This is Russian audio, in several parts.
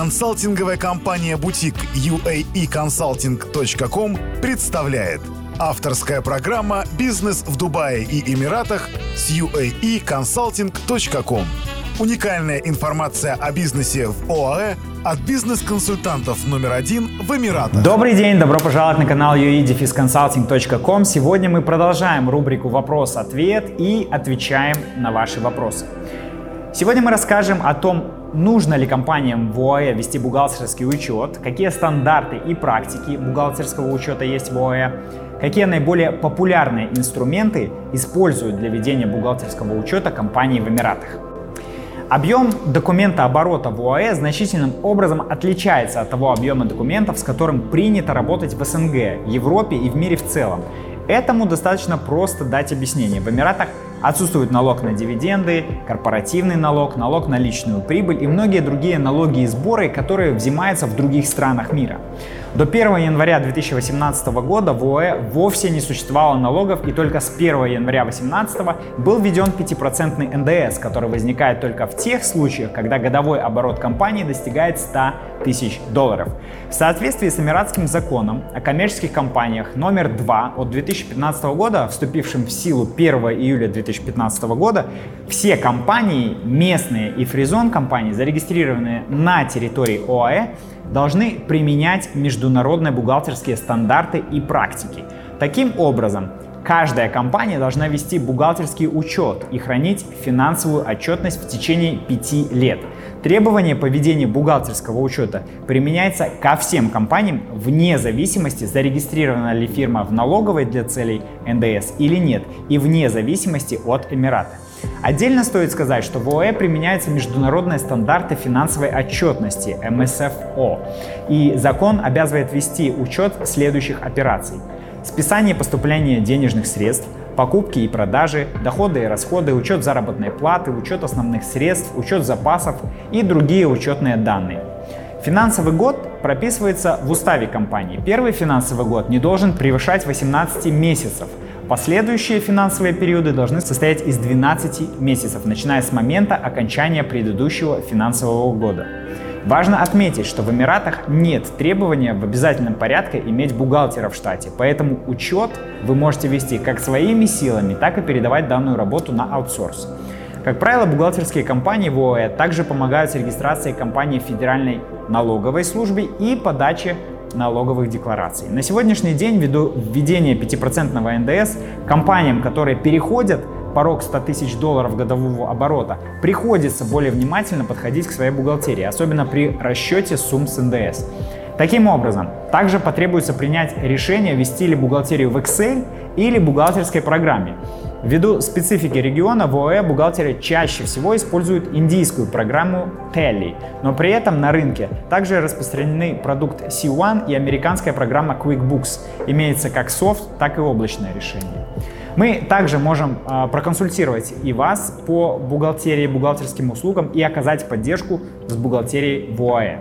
Консалтинговая компания «Бутик» uaeconsulting.com представляет Авторская программа «Бизнес в Дубае и Эмиратах» с uaeconsulting.com Уникальная информация о бизнесе в ОАЭ от бизнес-консультантов номер один в Эмиратах. Добрый день, добро пожаловать на канал uedefisconsulting.com. Сегодня мы продолжаем рубрику «Вопрос-ответ» и отвечаем на ваши вопросы. Сегодня мы расскажем о том, нужно ли компаниям в ОАЭ вести бухгалтерский учет, какие стандарты и практики бухгалтерского учета есть в ОАЭ, какие наиболее популярные инструменты используют для ведения бухгалтерского учета компании в Эмиратах. Объем документа оборота в ОАЭ значительным образом отличается от того объема документов, с которым принято работать в СНГ, Европе и в мире в целом. Этому достаточно просто дать объяснение. В Эмиратах Отсутствует налог на дивиденды, корпоративный налог, налог на личную прибыль и многие другие налоги и сборы, которые взимаются в других странах мира. До 1 января 2018 года в ОЭ вовсе не существовало налогов и только с 1 января 2018 был введен 5% НДС, который возникает только в тех случаях, когда годовой оборот компании достигает 100 тысяч долларов. В соответствии с Эмиратским законом о коммерческих компаниях номер 2 от 2015 года, вступившим в силу 1 июля 2015 года, все компании, местные и фризон компании, зарегистрированные на территории ОАЭ, должны применять международные бухгалтерские стандарты и практики. Таким образом, каждая компания должна вести бухгалтерский учет и хранить финансовую отчетность в течение пяти лет. Требование по ведению бухгалтерского учета применяется ко всем компаниям вне зависимости, зарегистрирована ли фирма в налоговой для целей НДС или нет, и вне зависимости от Эмирата. Отдельно стоит сказать, что в ОЭ применяются международные стандарты финансовой отчетности МСФО, и закон обязывает вести учет следующих операций. Списание поступления денежных средств, покупки и продажи, доходы и расходы, учет заработной платы, учет основных средств, учет запасов и другие учетные данные. Финансовый год прописывается в уставе компании. Первый финансовый год не должен превышать 18 месяцев – Последующие финансовые периоды должны состоять из 12 месяцев, начиная с момента окончания предыдущего финансового года. Важно отметить, что в Эмиратах нет требования в обязательном порядке иметь бухгалтера в штате, поэтому учет вы можете вести как своими силами, так и передавать данную работу на аутсорс. Как правило, бухгалтерские компании в ОАЭ также помогают с регистрацией компании в Федеральной налоговой службе и подаче налоговых деклараций. На сегодняшний день, ввиду введения 5% НДС, компаниям, которые переходят порог 100 тысяч долларов годового оборота, приходится более внимательно подходить к своей бухгалтерии, особенно при расчете сумм с НДС. Таким образом, также потребуется принять решение, вести ли бухгалтерию в Excel или бухгалтерской программе. Ввиду специфики региона в ОЭ бухгалтеры чаще всего используют индийскую программу Tally, но при этом на рынке также распространены продукт C1 и американская программа QuickBooks. Имеется как софт, так и облачное решение. Мы также можем э, проконсультировать и вас по бухгалтерии, бухгалтерским услугам и оказать поддержку с бухгалтерией в ОАЭ.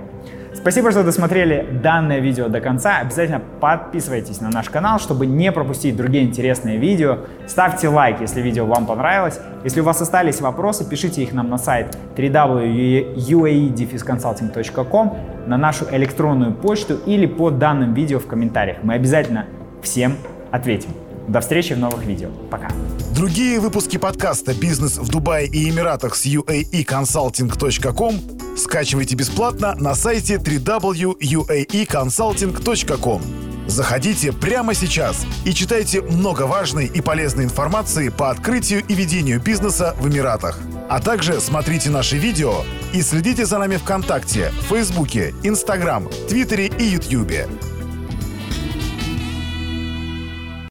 Спасибо, что досмотрели данное видео до конца. Обязательно подписывайтесь на наш канал, чтобы не пропустить другие интересные видео. Ставьте лайк, если видео вам понравилось. Если у вас остались вопросы, пишите их нам на сайт www.uaedefisconsulting.com, на нашу электронную почту или под данным видео в комментариях. Мы обязательно всем ответим. До встречи в новых видео. Пока. Другие выпуски подкаста «Бизнес в Дубае и Эмиратах» с uaeconsulting.com скачивайте бесплатно на сайте www.uaeconsulting.com. Заходите прямо сейчас и читайте много важной и полезной информации по открытию и ведению бизнеса в Эмиратах. А также смотрите наши видео и следите за нами ВКонтакте, Фейсбуке, Инстаграм, Твиттере и Ютьюбе.